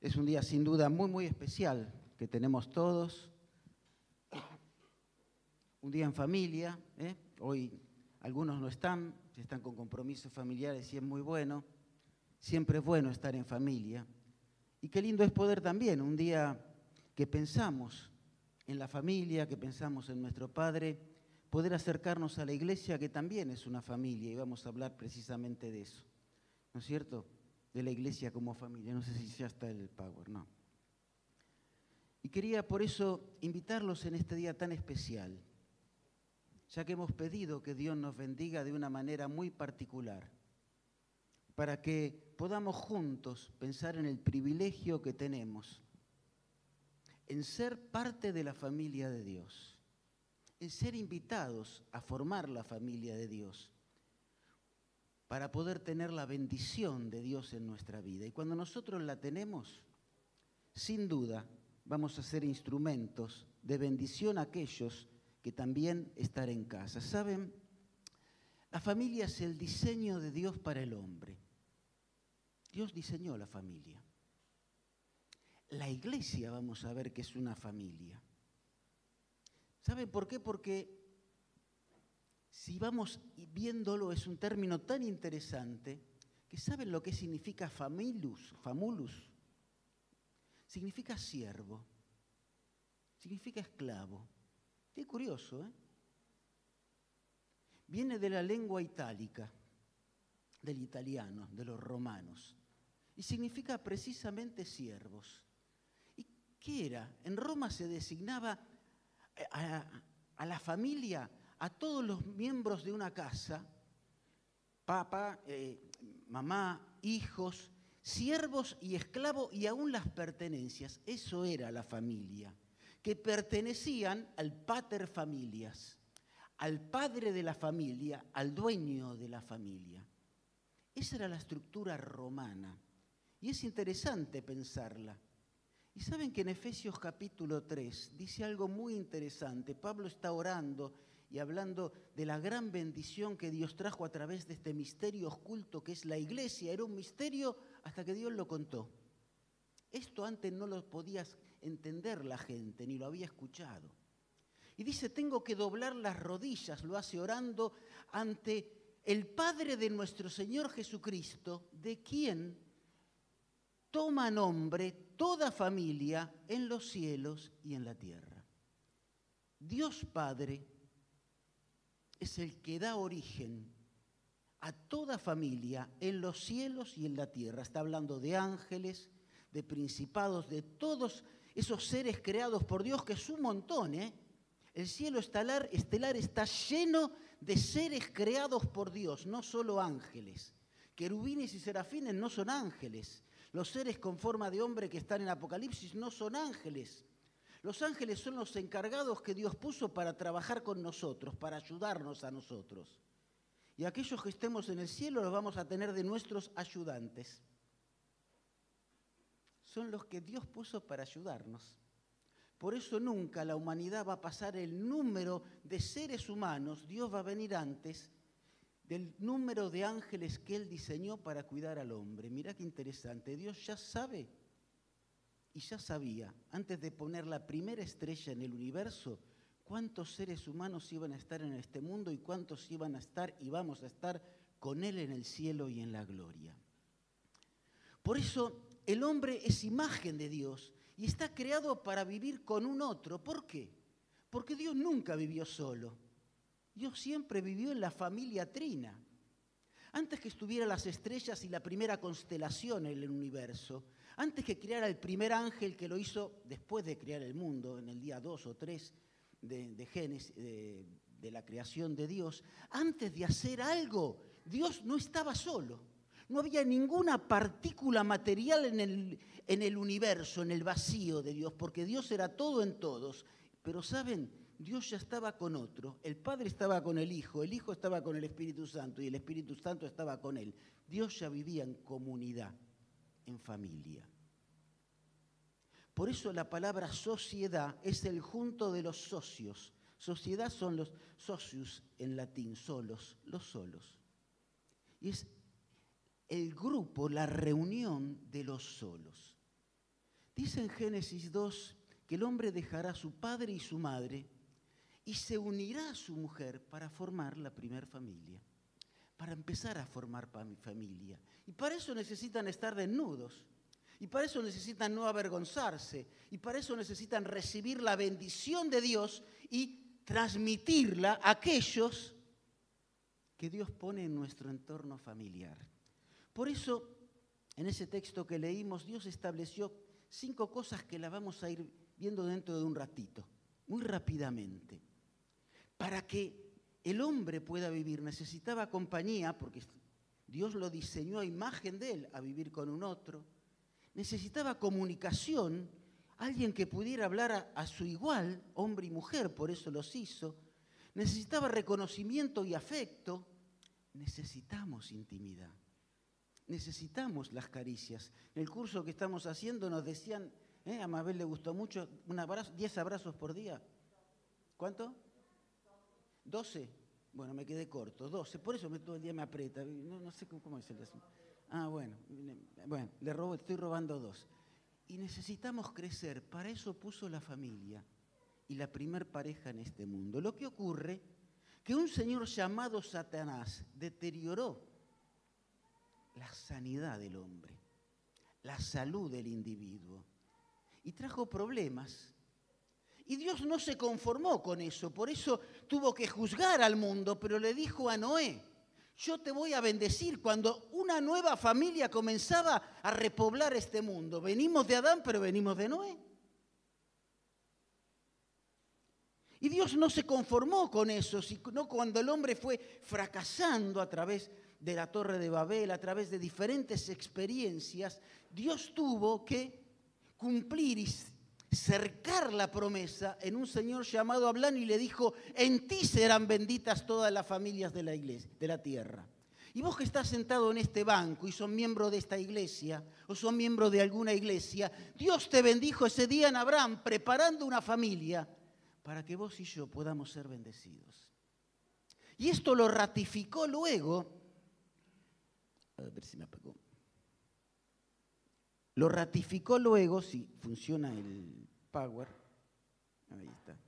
Es un día sin duda muy, muy especial que tenemos todos. Un día en familia. ¿eh? Hoy algunos no están, están con compromisos familiares y es muy bueno. Siempre es bueno estar en familia. Y qué lindo es poder también, un día que pensamos en la familia, que pensamos en nuestro Padre, poder acercarnos a la iglesia, que también es una familia, y vamos a hablar precisamente de eso. ¿No es cierto? De la iglesia como familia. No sé si ya está el power, no. Y quería por eso invitarlos en este día tan especial, ya que hemos pedido que Dios nos bendiga de una manera muy particular, para que podamos juntos pensar en el privilegio que tenemos, en ser parte de la familia de Dios, en ser invitados a formar la familia de Dios para poder tener la bendición de Dios en nuestra vida. Y cuando nosotros la tenemos, sin duda vamos a ser instrumentos de bendición a aquellos que también están en casa. ¿Saben? La familia es el diseño de Dios para el hombre. Dios diseñó la familia. La iglesia vamos a ver que es una familia. ¿Saben por qué? Porque si vamos viéndolo, es un término tan interesante que saben lo que significa familus, famulus. Significa siervo, significa esclavo. Qué curioso, ¿eh? Viene de la lengua itálica, del italiano, de los romanos, y significa precisamente siervos. ¿Y qué era? En Roma se designaba a, a la familia a todos los miembros de una casa, papá, eh, mamá, hijos, siervos y esclavos y aún las pertenencias. Eso era la familia, que pertenecían al pater familias, al padre de la familia, al dueño de la familia. Esa era la estructura romana. Y es interesante pensarla. Y saben que en Efesios capítulo 3 dice algo muy interesante. Pablo está orando y hablando de la gran bendición que Dios trajo a través de este misterio oculto que es la iglesia. Era un misterio hasta que Dios lo contó. Esto antes no lo podías entender la gente, ni lo había escuchado. Y dice, tengo que doblar las rodillas, lo hace orando ante el Padre de nuestro Señor Jesucristo, de quien toma nombre toda familia en los cielos y en la tierra. Dios Padre es el que da origen a toda familia en los cielos y en la tierra. Está hablando de ángeles, de principados, de todos esos seres creados por Dios, que es un montón. ¿eh? El cielo estelar, estelar está lleno de seres creados por Dios, no solo ángeles. Querubines y serafines no son ángeles. Los seres con forma de hombre que están en Apocalipsis no son ángeles. Los ángeles son los encargados que Dios puso para trabajar con nosotros, para ayudarnos a nosotros. Y aquellos que estemos en el cielo los vamos a tener de nuestros ayudantes. Son los que Dios puso para ayudarnos. Por eso nunca la humanidad va a pasar el número de seres humanos, Dios va a venir antes del número de ángeles que Él diseñó para cuidar al hombre. Mirá qué interesante, Dios ya sabe y ya sabía, antes de poner la primera estrella en el universo, cuántos seres humanos iban a estar en este mundo y cuántos iban a estar y vamos a estar con Él en el cielo y en la gloria. Por eso el hombre es imagen de Dios y está creado para vivir con un otro. ¿Por qué? Porque Dios nunca vivió solo. Dios siempre vivió en la familia trina. Antes que estuvieran las estrellas y la primera constelación en el universo, antes que creara el primer ángel que lo hizo después de crear el mundo, en el día 2 o 3 de, de, la creación de Dios, antes de hacer algo, Dios no estaba solo. No había ninguna partícula material en el, en el universo, en el vacío de Dios, porque Dios era todo en todos. Pero saben, Dios ya estaba con otro. El Padre estaba con el Hijo, el Hijo estaba con el Espíritu Santo y el Espíritu Santo estaba con él. Dios ya vivía en comunidad en familia. Por eso la palabra sociedad es el junto de los socios. Sociedad son los socios en latín, solos, los solos. Y es el grupo, la reunión de los solos. Dice en Génesis 2 que el hombre dejará a su padre y su madre y se unirá a su mujer para formar la primer familia, para empezar a formar familia. Y para eso necesitan estar desnudos. Y para eso necesitan no avergonzarse. Y para eso necesitan recibir la bendición de Dios y transmitirla a aquellos que Dios pone en nuestro entorno familiar. Por eso, en ese texto que leímos, Dios estableció cinco cosas que la vamos a ir viendo dentro de un ratito, muy rápidamente. Para que el hombre pueda vivir necesitaba compañía, porque Dios lo diseñó a imagen de él, a vivir con un otro. Necesitaba comunicación, alguien que pudiera hablar a, su igual, hombre y mujer, por eso los hizo necesitaba reconocimiento y afecto, necesitamos intimidad, necesitamos las caricias. En el curso que estamos haciendo nos decían, ¿eh? a Mabel le gustó mucho, un abrazo, 10 abrazos por día. ¿Cuánto? 12. Bueno, me quedé corto, 12. Por eso me, todo el día me aprieta. No, sé cómo, es el Ah, bueno, bueno, le robo, estoy robando dos. Y necesitamos crecer, para eso puso la familia y la primer pareja en este mundo. Lo que ocurre que un señor llamado Satanás deterioró la sanidad del hombre, la salud del individuo y trajo problemas. Y Dios no se conformó con eso, por eso tuvo que juzgar al mundo, pero le dijo a Noé, yo te voy a bendecir cuando una nueva familia comenzaba a repoblar este mundo. Venimos de Adán, pero venimos de Noé. Y Dios no se conformó con eso, sino cuando el hombre fue fracasando a través de la torre de Babel, a través de diferentes experiencias, Dios tuvo que cumplir y cercar la promesa en un señor llamado Ablán y le dijo, en ti serán benditas todas las familias de la iglesia, de la tierra. Y vos que estás sentado en este banco y son miembro de esta iglesia o son miembro de alguna iglesia, Dios te bendijo ese día en Abraham preparando una familia para que vos y yo podamos ser bendecidos. Y esto lo ratificó luego, a ver si me apagó, lo ratificó luego, si funciona el power, ahí está,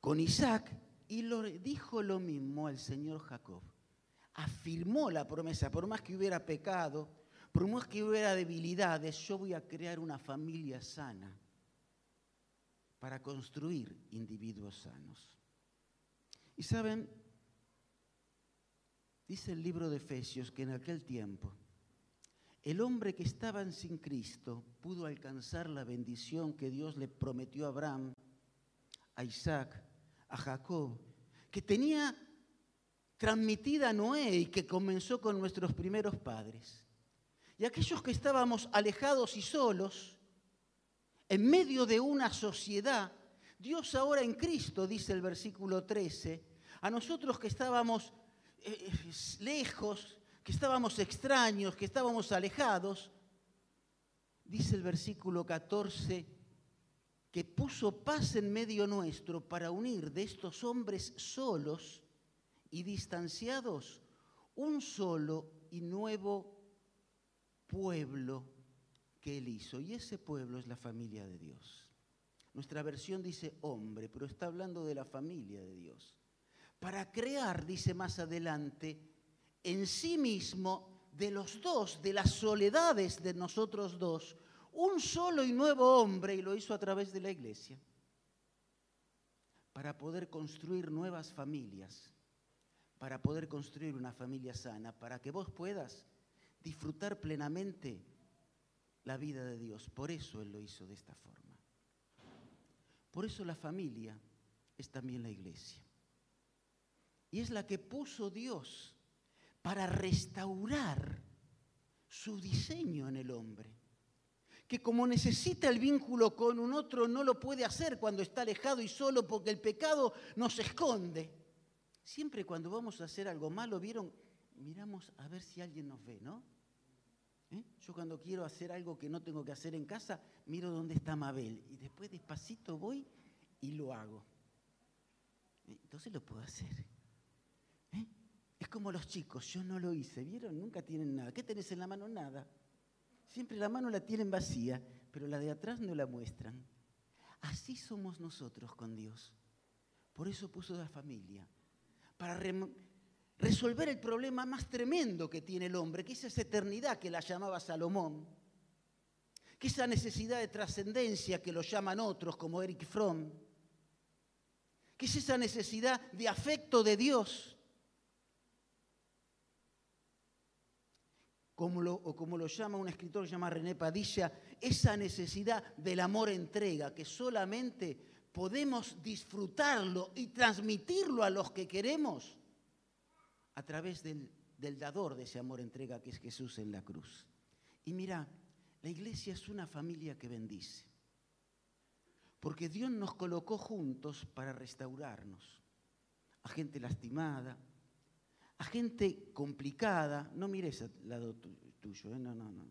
con Isaac y lo, dijo lo mismo al Señor Jacob. Afirmó la promesa, por más que hubiera pecado, por más que hubiera debilidades, yo voy a crear una familia sana para construir individuos sanos. Y saben, dice el libro de Efesios que en aquel tiempo el hombre que estaba sin Cristo pudo alcanzar la bendición que Dios le prometió a Abraham, a Isaac, a Jacob, que tenía transmitida a Noé y que comenzó con nuestros primeros padres. Y aquellos que estábamos alejados y solos, en medio de una sociedad, Dios ahora en Cristo, dice el versículo 13, a nosotros que estábamos lejos, que estábamos extraños, que estábamos alejados, dice el versículo 14, que puso paz en medio nuestro para unir de estos hombres solos y distanciados un solo y nuevo pueblo que Él hizo. Y ese pueblo es la familia de Dios. Nuestra versión dice hombre, pero está hablando de la familia de Dios. Para crear, dice más adelante, en sí mismo, de los dos, de las soledades de nosotros dos, un solo y nuevo hombre, y lo hizo a través de la iglesia, para poder construir nuevas familias, para poder construir una familia sana, para que vos puedas disfrutar plenamente la vida de Dios. Por eso Él lo hizo de esta forma. Por eso la familia es también la iglesia. Y es la que puso Dios para restaurar su diseño en el hombre. Que como necesita el vínculo con un otro, no lo puede hacer cuando está alejado y solo porque el pecado nos esconde. Siempre cuando vamos a hacer algo malo, vieron, miramos a ver si alguien nos ve, ¿no? ¿Eh? Yo cuando quiero hacer algo que no tengo que hacer en casa, miro dónde está Mabel y después despacito voy y lo hago. ¿Eh? Entonces lo puedo hacer. Como los chicos, yo no lo hice, ¿vieron? Nunca tienen nada. ¿Qué tenés en la mano? Nada. Siempre la mano la tienen vacía, pero la de atrás no la muestran. Así somos nosotros con Dios. Por eso puso la familia, para resolver el problema más tremendo que tiene el hombre, que es esa eternidad que la llamaba Salomón, que esa necesidad de trascendencia que lo llaman otros como Eric Fromm, que es esa necesidad de afecto de Dios, como lo, o como lo llama un escritor que llama René Padilla, esa necesidad del amor entrega, que solamente podemos disfrutarlo y transmitirlo a los que queremos a través del, del dador de ese amor entrega que es Jesús en la cruz. Y mira, la iglesia es una familia que bendice, porque Dios nos colocó juntos para restaurarnos, a gente lastimada, a gente complicada, no mires al lado tuyo, ¿eh? no, no, no.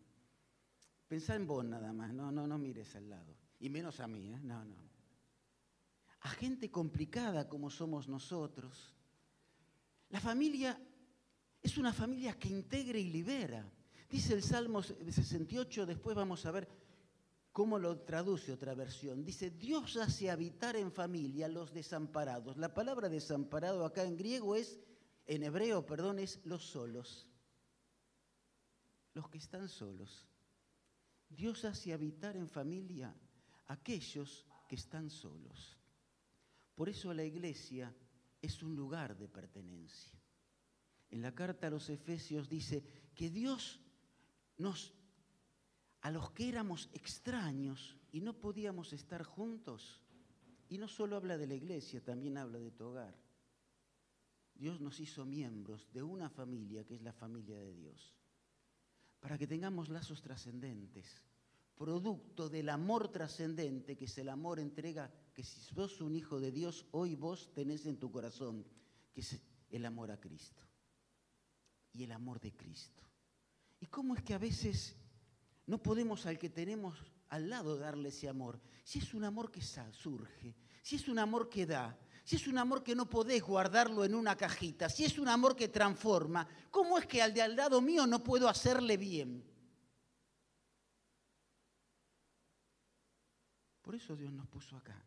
Pensá en vos nada más, no, no, no mires al lado. Y menos a mí, ¿eh? no, no. A gente complicada como somos nosotros. La familia es una familia que integra y libera. Dice el Salmo 68, después vamos a ver cómo lo traduce otra versión. Dice, Dios hace habitar en familia los desamparados. La palabra desamparado acá en griego es en hebreo, perdón, es los solos, los que están solos. Dios hace habitar en familia aquellos que están solos. Por eso la iglesia es un lugar de pertenencia. En la carta a los Efesios dice que Dios nos, a los que éramos extraños y no podíamos estar juntos, y no solo habla de la iglesia, también habla de tu hogar Dios nos hizo miembros de una familia que es la familia de Dios, para que tengamos lazos trascendentes, producto del amor trascendente, que es el amor entrega, que si sos un hijo de Dios, hoy vos tenés en tu corazón, que es el amor a Cristo y el amor de Cristo. ¿Y cómo es que a veces no podemos al que tenemos al lado darle ese amor? Si es un amor que surge, si es un amor que da, si es un amor que no podés guardarlo en una cajita, si es un amor que transforma, ¿cómo es que al de al lado mío no puedo hacerle bien? Por eso Dios nos puso acá.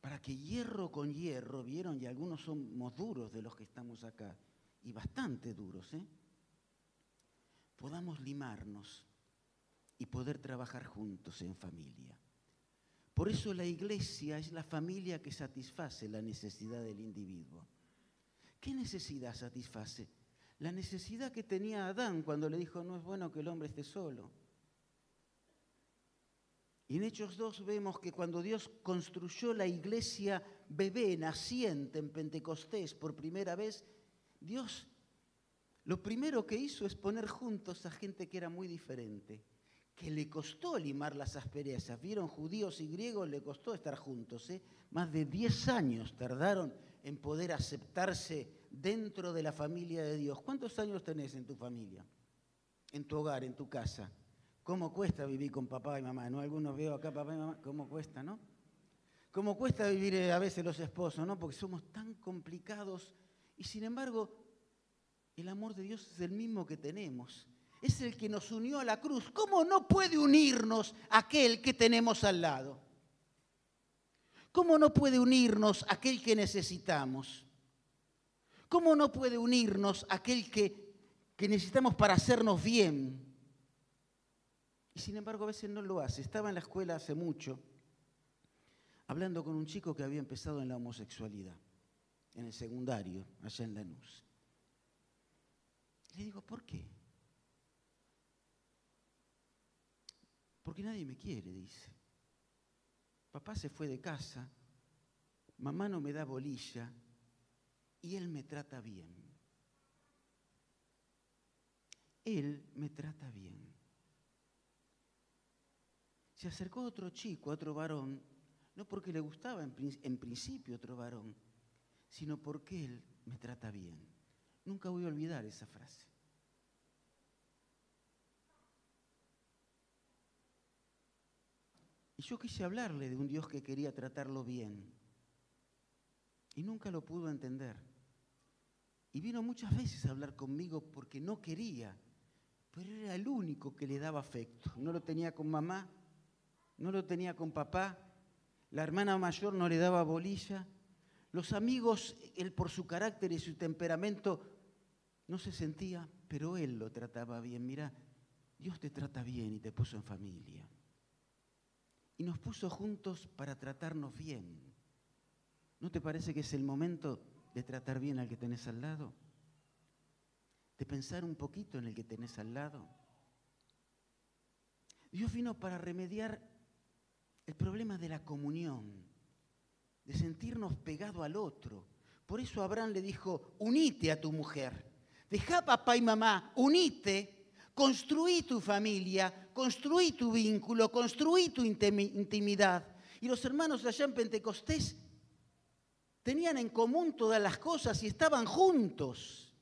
Para que hierro con hierro, vieron, y algunos somos duros de los que estamos acá, y bastante duros, ¿eh? podamos limarnos y poder trabajar juntos en familia. Por eso la iglesia es la familia que satisface la necesidad del individuo. ¿Qué necesidad satisface? La necesidad que tenía Adán cuando le dijo, no es bueno que el hombre esté solo. Y en Hechos 2 vemos que cuando Dios construyó la iglesia bebé naciente en Pentecostés por primera vez, Dios lo primero que hizo es poner juntos a gente que era muy diferente que le costó limar las asperezas. Vieron, judíos y griegos le costó estar juntos. ¿eh? Más de 10 años tardaron en poder aceptarse dentro de la familia de Dios. ¿Cuántos años tenés en tu familia? En tu hogar, en tu casa. ¿Cómo cuesta vivir con papá y mamá? ¿No? Algunos veo acá papá y mamá. ¿Cómo cuesta, no? ¿Cómo cuesta vivir eh, a veces los esposos, no? Porque somos tan complicados y sin embargo el amor de Dios es el mismo que tenemos es el que nos unió a la cruz. ¿Cómo no puede unirnos aquel que tenemos al lado? ¿Cómo no puede unirnos aquel que necesitamos? ¿Cómo no puede unirnos aquel que, que necesitamos para hacernos bien? Y sin embargo a veces no lo hace. Estaba en la escuela hace mucho hablando con un chico que había empezado en la homosexualidad, en el secundario, allá en Lanús. Le digo, ¿por qué? Porque nadie me quiere, dice. Papá se fue de casa, mamá no me da bolilla y él me trata bien. Él me trata bien. Se acercó otro chico, otro varón, no porque le gustaba en, en principio otro varón, sino porque él me trata bien. Nunca voy a olvidar esa frase. Y yo quise hablarle de un Dios que quería tratarlo bien. Y nunca lo pudo entender. Y vino muchas veces a hablar conmigo porque no quería. pero era el único que le daba afecto. No lo tenía con mamá, no lo tenía con papá, la hermana mayor no le daba bolilla, los amigos, él por su carácter y su temperamento, no se sentía, pero él lo trataba bien. Mira, Dios te trata bien y te puso en familia. Y nos puso juntos para tratarnos bien. ¿No te parece que es el momento de tratar bien al que tenés al lado? De pensar un poquito en el que tenés al lado. Dios vino para remediar el problema de la comunión, de sentirnos pegado al otro. Por eso Abraham le dijo, unite a tu mujer. Deja papá y mamá, unite, construí tu familia, construí tu vínculo, construí tu intimidad. Y los hermanos allá en Pentecostés tenían en común todas las cosas y estaban juntos.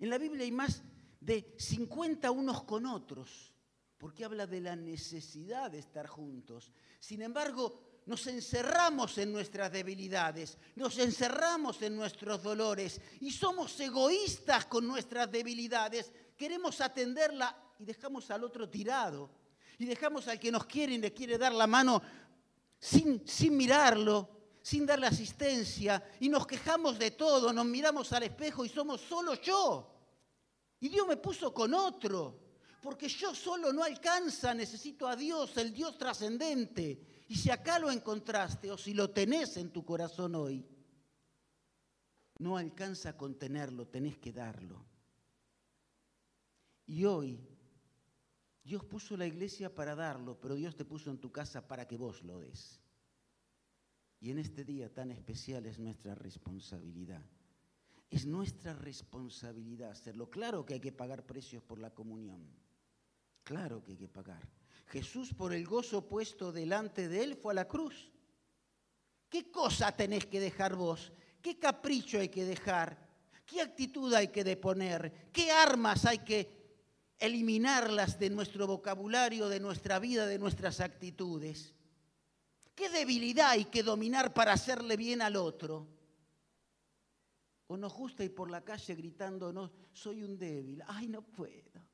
En la Biblia hay más de 50 unos con otros porque habla de la necesidad de estar juntos. Sin embargo, nos encerramos en nuestras debilidades, nos encerramos en nuestros dolores y somos egoístas con nuestras debilidades. Queremos atenderla y dejamos al otro tirado. Y dejamos al que nos quiere y le quiere dar la mano sin, sin mirarlo, sin darle asistencia. Y nos quejamos de todo, nos miramos al espejo y somos solo yo. Y Dios me puso con otro porque yo solo no alcanza, necesito a Dios, el Dios trascendente. Y si acá lo encontraste o si lo tenés en tu corazón hoy, no alcanza a contenerlo, tenés que darlo. Y hoy Dios puso la iglesia para darlo, pero Dios te puso en tu casa para que vos lo des. Y en este día tan especial es nuestra responsabilidad. Es nuestra responsabilidad hacerlo. Claro que hay que pagar precios por la comunión. Claro que hay que pagar. Jesús por el gozo puesto delante de él fue a la cruz. ¿Qué cosa tenés que dejar vos? ¿Qué capricho hay que dejar? ¿Qué actitud hay que deponer? ¿Qué armas hay que eliminarlas de nuestro vocabulario, de nuestra vida, de nuestras actitudes? ¿Qué debilidad hay que dominar para hacerle bien al otro? ¿O nos gusta ir por la calle gritando, no, soy un débil, ay, no puedo?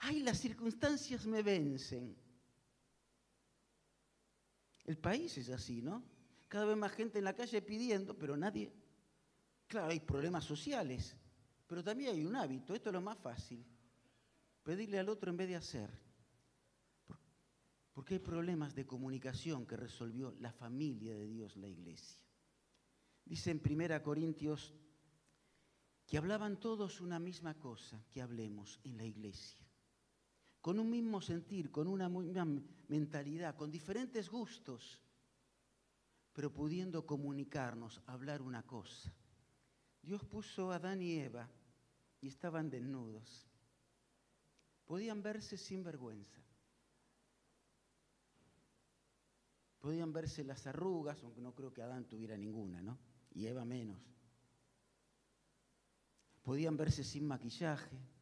Ay, las circunstancias me vencen. El país es así, ¿no? Cada vez más gente en la calle pidiendo, pero nadie... Claro, hay problemas sociales, pero también hay un hábito, esto es lo más fácil, pedirle al otro en vez de hacer. Porque hay problemas de comunicación que resolvió la familia de Dios, la iglesia. Dice en 1 Corintios que hablaban todos una misma cosa, que hablemos en la iglesia con un mismo sentir, con una misma mentalidad, con diferentes gustos, pero pudiendo comunicarnos, hablar una cosa. Dios puso a Adán y Eva y estaban desnudos. Podían verse sin vergüenza. Podían verse las arrugas, aunque no creo que Adán tuviera ninguna, ¿no? Y Eva menos. Podían verse sin maquillaje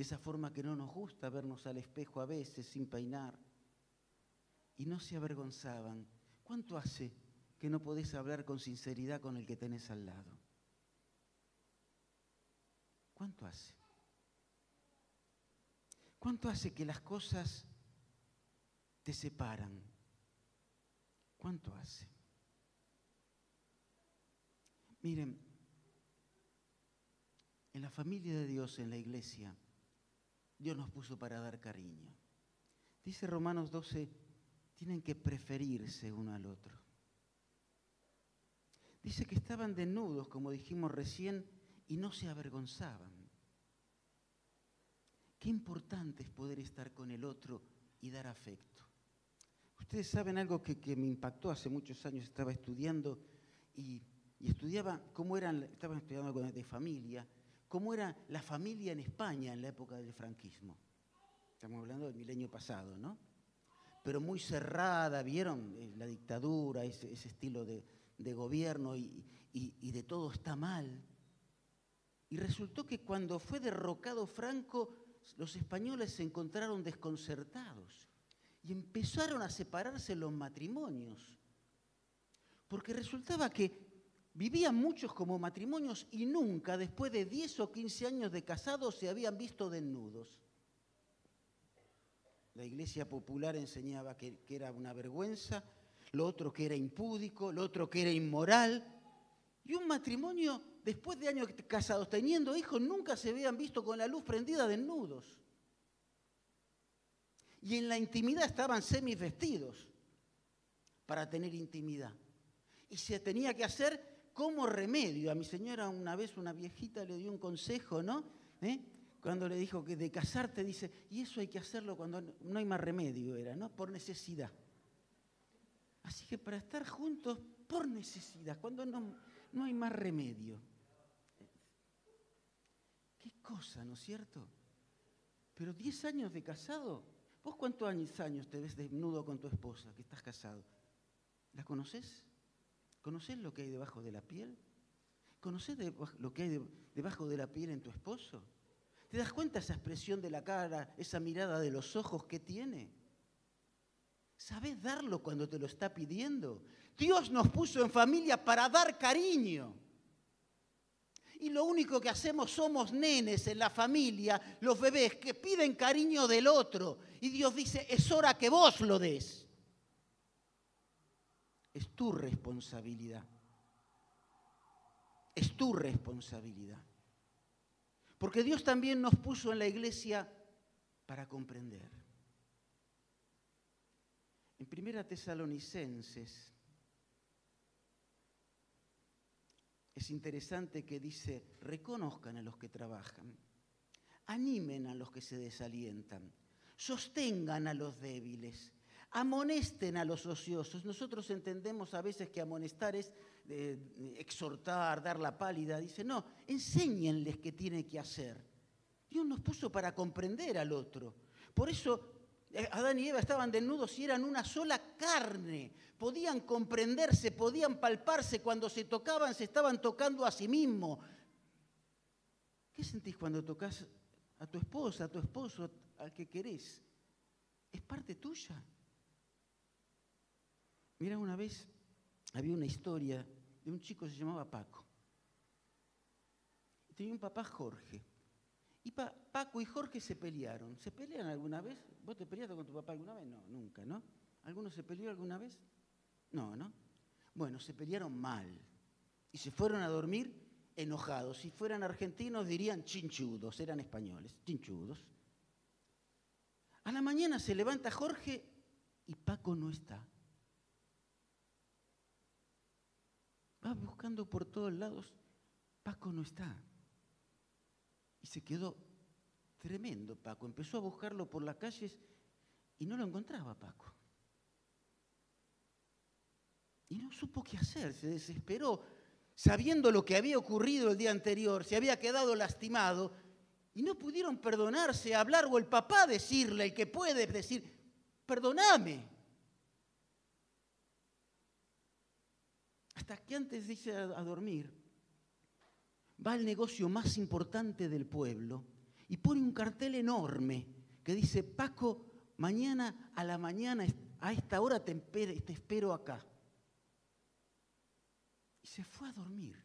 de esa forma que no nos gusta vernos al espejo a veces sin peinar. Y no se avergonzaban. ¿Cuánto hace que no podés hablar con sinceridad con el que tenés al lado? ¿Cuánto hace? ¿Cuánto hace que las cosas te separan? ¿Cuánto hace? Miren, en la familia de Dios, en la iglesia, Dios nos puso para dar cariño. Dice Romanos 12, tienen que preferirse uno al otro. Dice que estaban desnudos, como dijimos recién, y no se avergonzaban. Qué importante es poder estar con el otro y dar afecto. Ustedes saben algo que, me impactó hace muchos años, estaba estudiando y, estudiaba cómo eran, estaba estudiando de familia, cómo era la familia en España en la época del franquismo. Estamos hablando del milenio pasado, ¿no? Pero muy cerrada, ¿vieron? Eh, la dictadura, ese, estilo de, gobierno y de todo está mal. Y resultó que cuando fue derrocado Franco, los españoles se encontraron desconcertados y empezaron a separarse los matrimonios. Porque resultaba que Vivían muchos como matrimonios y nunca, después de 10 o 15 años de casados, se habían visto desnudos. La iglesia popular enseñaba que, era una vergüenza, lo otro que era impúdico, lo otro que era inmoral. Y un matrimonio, después de años casados, teniendo hijos, nunca se habían visto con la luz prendida desnudos. Y en la intimidad estaban semivestidos para tener intimidad. Y se tenía que hacer como remedio. A mi señora una vez una viejita le dio un consejo, ¿no? ¿Eh? Cuando le dijo que de casarte, dice, y eso hay que hacerlo cuando no hay más remedio, era, ¿no? Por necesidad. Así que para estar juntos, por necesidad, cuando no, no hay más remedio. Qué cosa, ¿no es cierto? Pero 10 años de casado, ¿vos cuántos años te ves desnudo con tu esposa que estás casado? ¿La conoces? ¿Conoces lo que hay debajo de la piel? ¿Conoces lo que hay debajo de la piel en tu esposo? ¿Te das cuenta esa expresión de la cara, esa mirada de los ojos que tiene? ¿Sabes darlo cuando te lo está pidiendo? Dios nos puso en familia para dar cariño. Y lo único que hacemos somos nenes en la familia, los bebés que piden cariño del otro. Y Dios dice, es hora que vos lo des. Es tu responsabilidad. Es tu responsabilidad. Porque Dios también nos puso en la iglesia para comprender. En Primera Tesalonicenses es interesante que dice, reconozcan a los que trabajan, animen a los que se desalientan, sostengan a los débiles, amonesten a los ociosos. Nosotros entendemos a veces que amonestar es eh, exhortar, dar la pálida. Dice, no, enséñenles qué tiene que hacer. Dios nos puso para comprender al otro. Por eso eh, Adán y Eva estaban desnudos y eran una sola carne. Podían comprenderse, podían palparse. Cuando se tocaban, se estaban tocando a sí mismos. ¿Qué sentís cuando tocas a tu esposa, a tu esposo, al que querés? Es parte tuya. Mira, una vez había una historia de un chico que se llamaba Paco. Tenía un papá Jorge. Y Paco y Jorge se pelearon. ¿Se pelean alguna vez? ¿Vos te peleaste con tu papá alguna vez? No, nunca, ¿no? ¿Alguno se peleó alguna vez? No, ¿no? Bueno, se pelearon mal. Y se fueron a dormir enojados. Si fueran argentinos dirían chinchudos, eran españoles, chinchudos. A la mañana se levanta Jorge y Paco no está. Buscando por todos lados, Paco no está. Y se quedó tremendo Paco. Empezó a buscarlo por las calles y no lo encontraba Paco. Y no supo qué hacer, se desesperó, sabiendo lo que había ocurrido el día anterior, se había quedado lastimado, y no pudieron perdonarse, hablar o el papá decirle, el que puede decir, perdoname. Hasta que antes de irse a, dormir, va al negocio más importante del pueblo y pone un cartel enorme que dice, Paco, mañana a la mañana, a esta hora te, te espero acá. Y se fue a dormir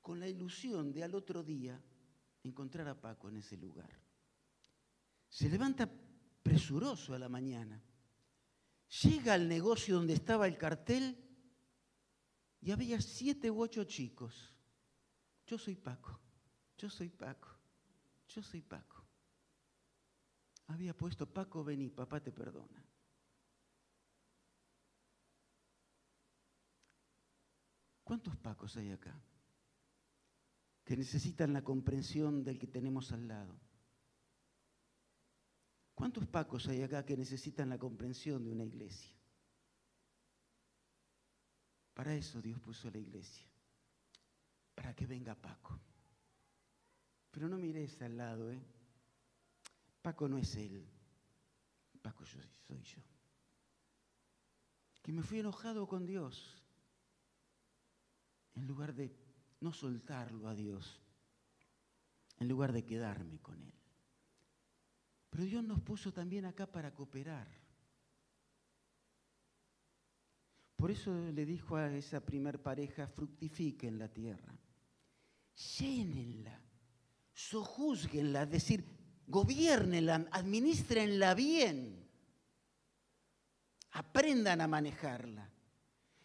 con la ilusión de al otro día encontrar a Paco en ese lugar. Se levanta presuroso a la mañana, llega al negocio donde estaba el cartel y había siete u ocho chicos. Yo soy Paco, yo soy Paco, yo soy Paco. Había puesto, Paco, vení, papá te perdona. ¿Cuántos Pacos hay acá? Que necesitan la comprensión del que tenemos al lado. ¿Cuántos Pacos hay acá que necesitan la comprensión de una iglesia? Para eso Dios puso la iglesia, para que venga Paco. Pero no mires al lado, ¿eh? Paco no es él, Paco yo, soy yo. Que me fui enojado con Dios, en lugar de no soltarlo a Dios, en lugar de quedarme con Él. Pero Dios nos puso también acá para cooperar. Por eso le dijo a esa primer pareja, fructifiquen la tierra, llénenla, sojuzguenla, es decir, gobiernenla, administrenla bien, aprendan a manejarla.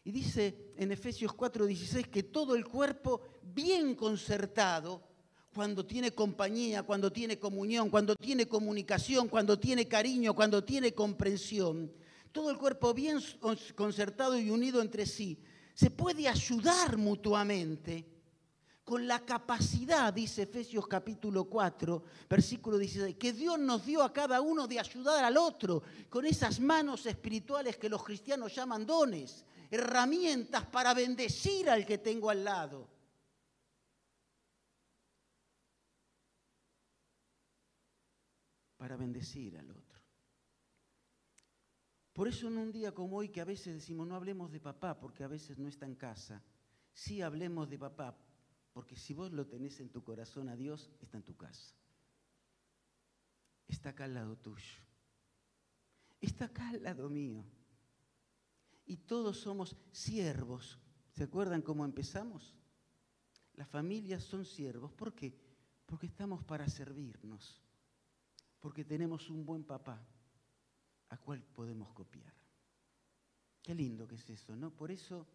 Y dice en Efesios 4:16 que todo el cuerpo bien concertado, cuando tiene compañía, cuando tiene comunión, cuando tiene comunicación, cuando tiene cariño, cuando tiene comprensión, todo el cuerpo bien concertado y unido entre sí, se puede ayudar mutuamente con la capacidad, dice Efesios capítulo 4, versículo 16, que Dios nos dio a cada uno de ayudar al otro, con esas manos espirituales que los cristianos llaman dones, herramientas para bendecir al que tengo al lado. Para bendecir al otro. Por eso en un día como hoy que a veces decimos no hablemos de papá porque a veces no está en casa, sí hablemos de papá porque si vos lo tenés en tu corazón a Dios, está en tu casa. Está acá al lado tuyo. Está acá al lado mío. Y todos somos siervos. ¿Se acuerdan cómo empezamos? Las familias son siervos. ¿Por qué? Porque estamos para servirnos. Porque tenemos un buen papá a cuál podemos copiar. Qué lindo que es eso, ¿no? Por eso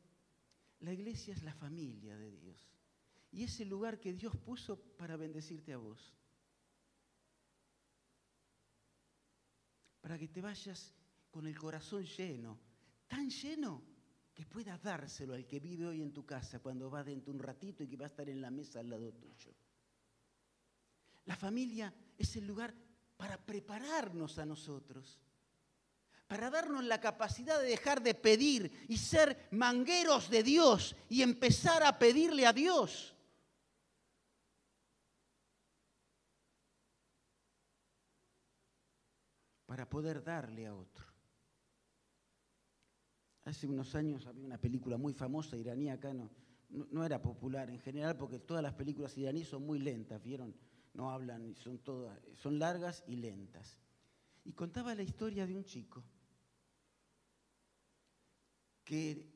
la iglesia es la familia de Dios. Y es el lugar que Dios puso para bendecirte a vos. Para que te vayas con el corazón lleno, tan lleno que puedas dárselo al que vive hoy en tu casa cuando va dentro un ratito y que va a estar en la mesa al lado tuyo. La familia es el lugar para prepararnos a nosotros para darnos la capacidad de dejar de pedir y ser mangueros de Dios y empezar a pedirle a Dios. Para poder darle a otro. Hace unos años había una película muy famosa iraní, acá no, no, era popular en general porque todas las películas iraníes son muy lentas, ¿vieron? No hablan, son todas, son largas y lentas. Y contaba la historia de un chico que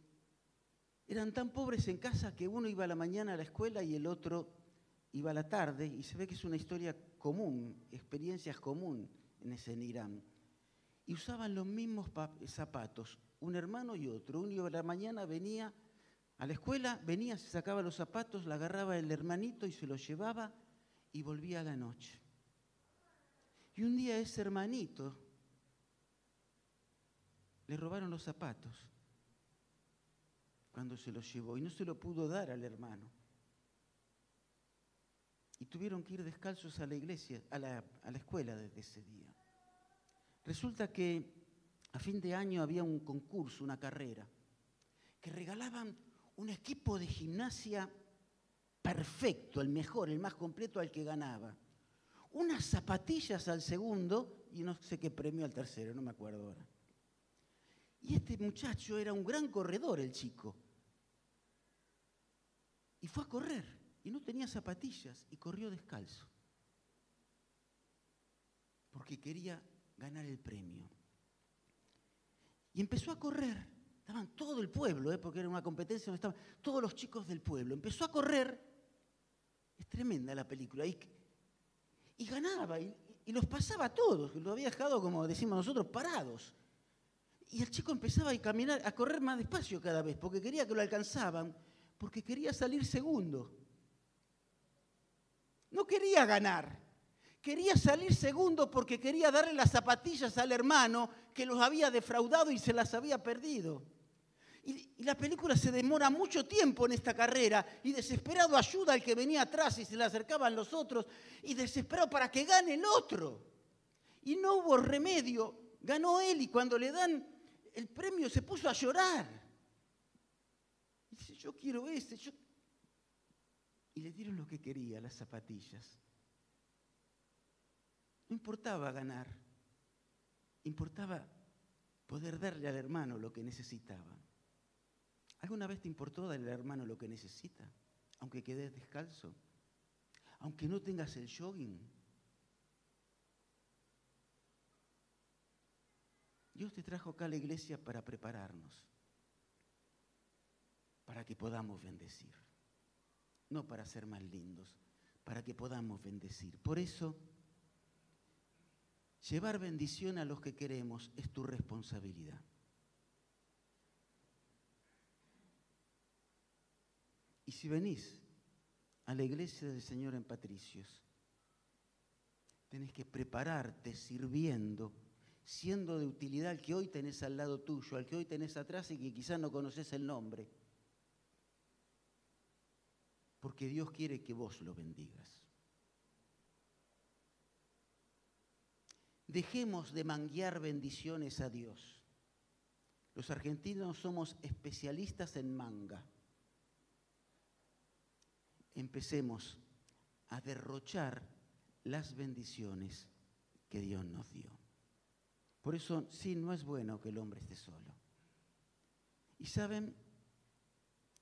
eran tan pobres en casa que uno iba a la mañana a la escuela y el otro iba a la tarde, y se ve que es una historia común, experiencias común en ese Irán. Y usaban los mismos zapatos, un hermano y otro. Uno a la mañana venía a la escuela, venía, se sacaba los zapatos, la agarraba el hermanito y se los llevaba y volvía a la noche. Y un día ese hermanito le robaron los zapatos cuando se lo llevó y no se lo pudo dar al hermano. Y tuvieron que ir descalzos a la iglesia, a la, a la escuela desde ese día. Resulta que a fin de año había un concurso, una carrera, que regalaban un equipo de gimnasia perfecto, el mejor, el más completo al que ganaba. Unas zapatillas al segundo y no sé qué premio al tercero, no me acuerdo ahora. Y este muchacho era un gran corredor, el chico. Y fue a correr y no tenía zapatillas y corrió descalzo. Porque quería ganar el premio. Y empezó a correr. Estaban todo el pueblo, ¿eh? porque era una competencia donde estaban todos los chicos del pueblo. Empezó a correr. Es tremenda la película. Y, y ganaba y, y, los pasaba a todos. Lo había dejado, como decimos nosotros, parados. Y el chico empezaba a caminar, a correr más despacio cada vez, porque quería que lo alcanzaban porque quería salir segundo. No quería ganar. Quería salir segundo porque quería darle las zapatillas al hermano que los había defraudado y se las había perdido. Y, la película se demora mucho tiempo en esta carrera y desesperado ayuda al que venía atrás y se le acercaban los otros y desesperado para que gane el otro. Y no hubo remedio, ganó él y cuando le dan el premio se puso a llorar dice, yo quiero ese. Y le dieron lo que quería, las zapatillas. No importaba ganar, importaba poder darle al hermano lo que necesitaba. ¿Alguna vez te importó darle al hermano lo que necesita? Aunque quedes descalzo, aunque no tengas el jogging. Dios te trajo acá a la iglesia para prepararnos para que podamos bendecir. No para ser más lindos, para que podamos bendecir. Por eso, llevar bendición a los que queremos es tu responsabilidad. Y si venís a la iglesia del Señor en Patricios, tenés que prepararte sirviendo, siendo de utilidad al que hoy tenés al lado tuyo, al que hoy tenés atrás y que quizás no conoces el nombre. Porque Dios quiere que vos lo bendigas. Dejemos de manguear bendiciones a Dios. Los argentinos somos especialistas en manga empecemos a derrochar las bendiciones que Dios nos dio. Por eso, sí, no es bueno que el hombre esté solo. Y saben,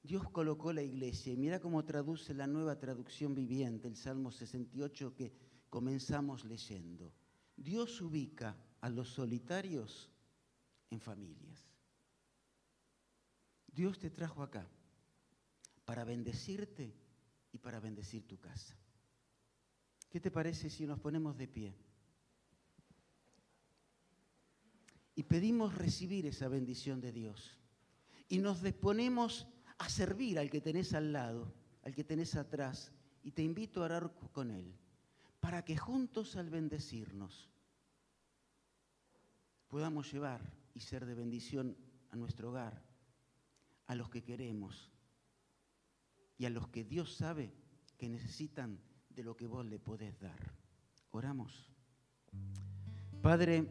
Dios colocó la iglesia, y mira cómo traduce la nueva traducción viviente, el Salmo 68 que comenzamos leyendo. Dios ubica a los solitarios en familias. Dios te trajo acá para bendecirte y para bendecir tu casa. ¿Qué te parece si nos ponemos de pie? Y pedimos recibir esa bendición de Dios. Y nos disponemos a servir al que tenés al lado, al que tenés atrás. Y te invito a orar con Él, para que juntos al bendecirnos podamos llevar y ser de bendición a nuestro hogar, a los que queremos y a los que Dios sabe que necesitan de lo que vos le podés dar. Oramos. Padre,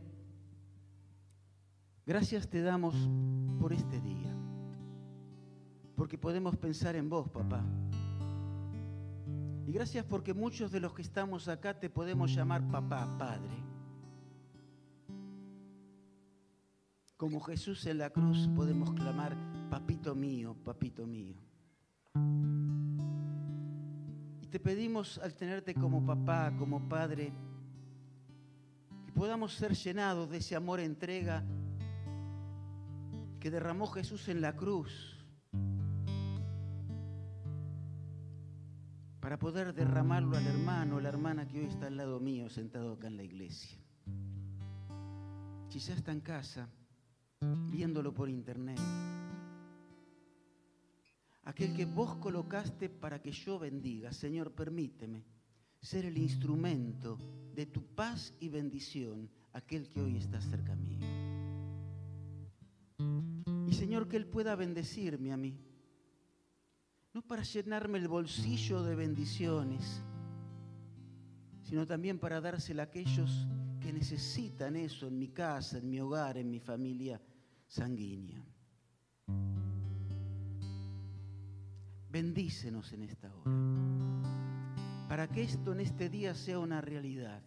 gracias te damos por este día, porque podemos pensar en vos, papá. Y gracias porque muchos de los que estamos acá te podemos llamar papá, padre. Como Jesús en la cruz podemos clamar, papito mío, papito mío. Y te pedimos al tenerte como papá, como padre, que podamos ser llenados de ese amor entrega que derramó Jesús en la cruz para poder derramarlo al hermano o la hermana que hoy está al lado mío sentado acá en la iglesia. Si ya está en casa, viéndolo por internet, aquel que vos colocaste para que yo bendiga. Señor, permíteme ser el instrumento de tu paz y bendición, aquel que hoy está cerca mío. Y Señor, que Él pueda bendecirme a mí, no para llenarme el bolsillo de bendiciones, sino también para dársela a aquellos que necesitan eso en mi casa, en mi hogar, en mi familia sanguínea. Bendícenos en esta hora. Para que esto en este día sea una realidad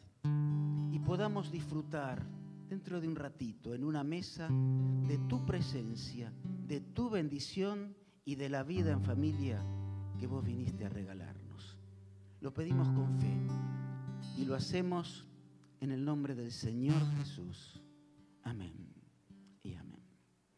y podamos disfrutar dentro de un ratito en una mesa de tu presencia, de tu bendición y de la vida en familia que vos viniste a regalarnos. Lo pedimos con fe y lo hacemos en el nombre del Señor Jesús. Amén.